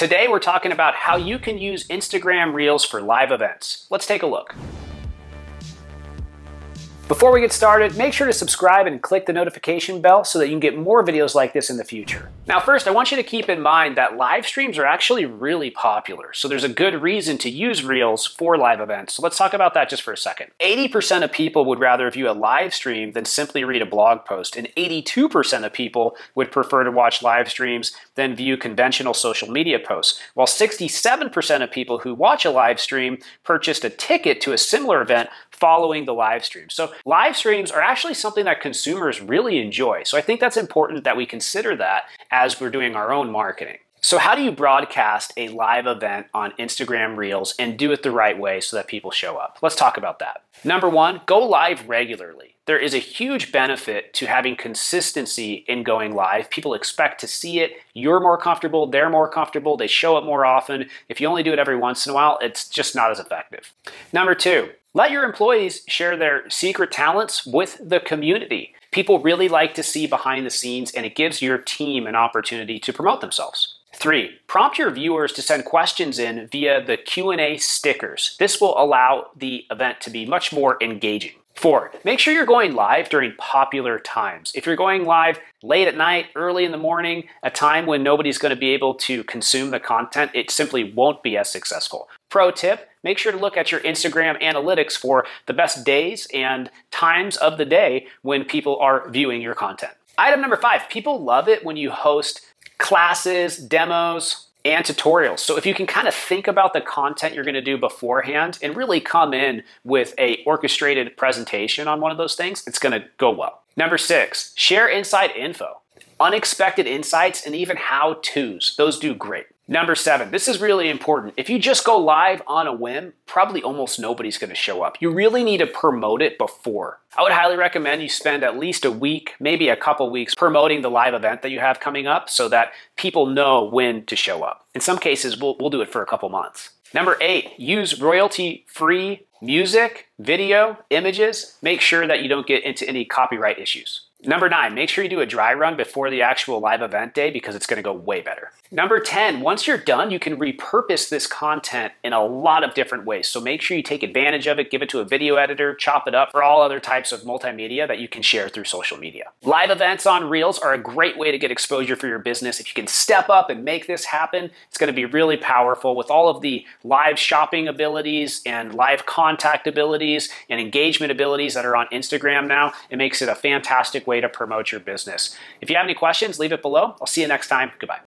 Today we're talking about how you can use Instagram Reels for live events. Let's take a look. Before we get started, make sure to subscribe and click the notification bell so that you can get more videos like this in the future. Now first, I want you to keep in mind that live streams are actually really popular, so there's a good reason to use Reels for live events. So let's talk about that just for a second. 80% of people would rather view a live stream than simply read a blog post, and 82% of people would prefer to watch live streams than view conventional social media posts, while 67% of people who watch a live stream purchased a ticket to a similar event following the live stream. So live streams are actually something that consumers really enjoy. So I think that's important that we consider that as we're doing our own marketing. So, how do you broadcast a live event on Instagram Reels and do it the right way so that people show up? Let's talk about that. Number one, go live regularly. There is a huge benefit to having consistency in going live. People expect to see it. You're more comfortable, they're more comfortable, they show up more often. If you only do it every once in a while, it's just not as effective. Number two, let your employees share their secret talents with the community. People really like to see behind the scenes and it gives your team an opportunity to promote themselves. Three, prompt your viewers to send questions in via the Q&A stickers. This will allow the event to be much more engaging. Four, make sure you're going live during popular times. If you're going live late at night, early in the morning, a time when nobody's going to be able to consume the content, it simply won't be as successful. Pro tip, make sure to look at your Instagram analytics for the best days and times of the day when people are viewing your content. Item number five, people love it when you host classes, demos, and tutorials. So if you can kind of think about the content you're going to do beforehand and really come in with a orchestrated presentation on one of those things, it's going to go well. Number 6, share inside info. Unexpected insights and even how-tos. Those do great. Number seven, this is really important. If you just go live on a whim, probably almost nobody's gonna show up. You really need to promote it before. I would highly recommend you spend at least a week, maybe a couple weeks promoting the live event that you have coming up so that people know when to show up. In some cases, we'll, we'll do it for a couple months. Number eight, use royalty free music, video, images. Make sure that you don't get into any copyright issues. Number nine, make sure you do a dry run before the actual live event day because it's gonna go way better. Number 10, once you're done, you can repurpose this content in a lot of different ways. So make sure you take advantage of it, give it to a video editor, chop it up for all other types of multimedia that you can share through social media. Live events on Reels are a great way to get exposure for your business. If you can step up and make this happen, it's gonna be really powerful with all of the live shopping abilities and live contact abilities and engagement abilities that are on Instagram now. It makes it a fantastic way to promote your business. If you have any questions, leave it below. I'll see you next time. Goodbye.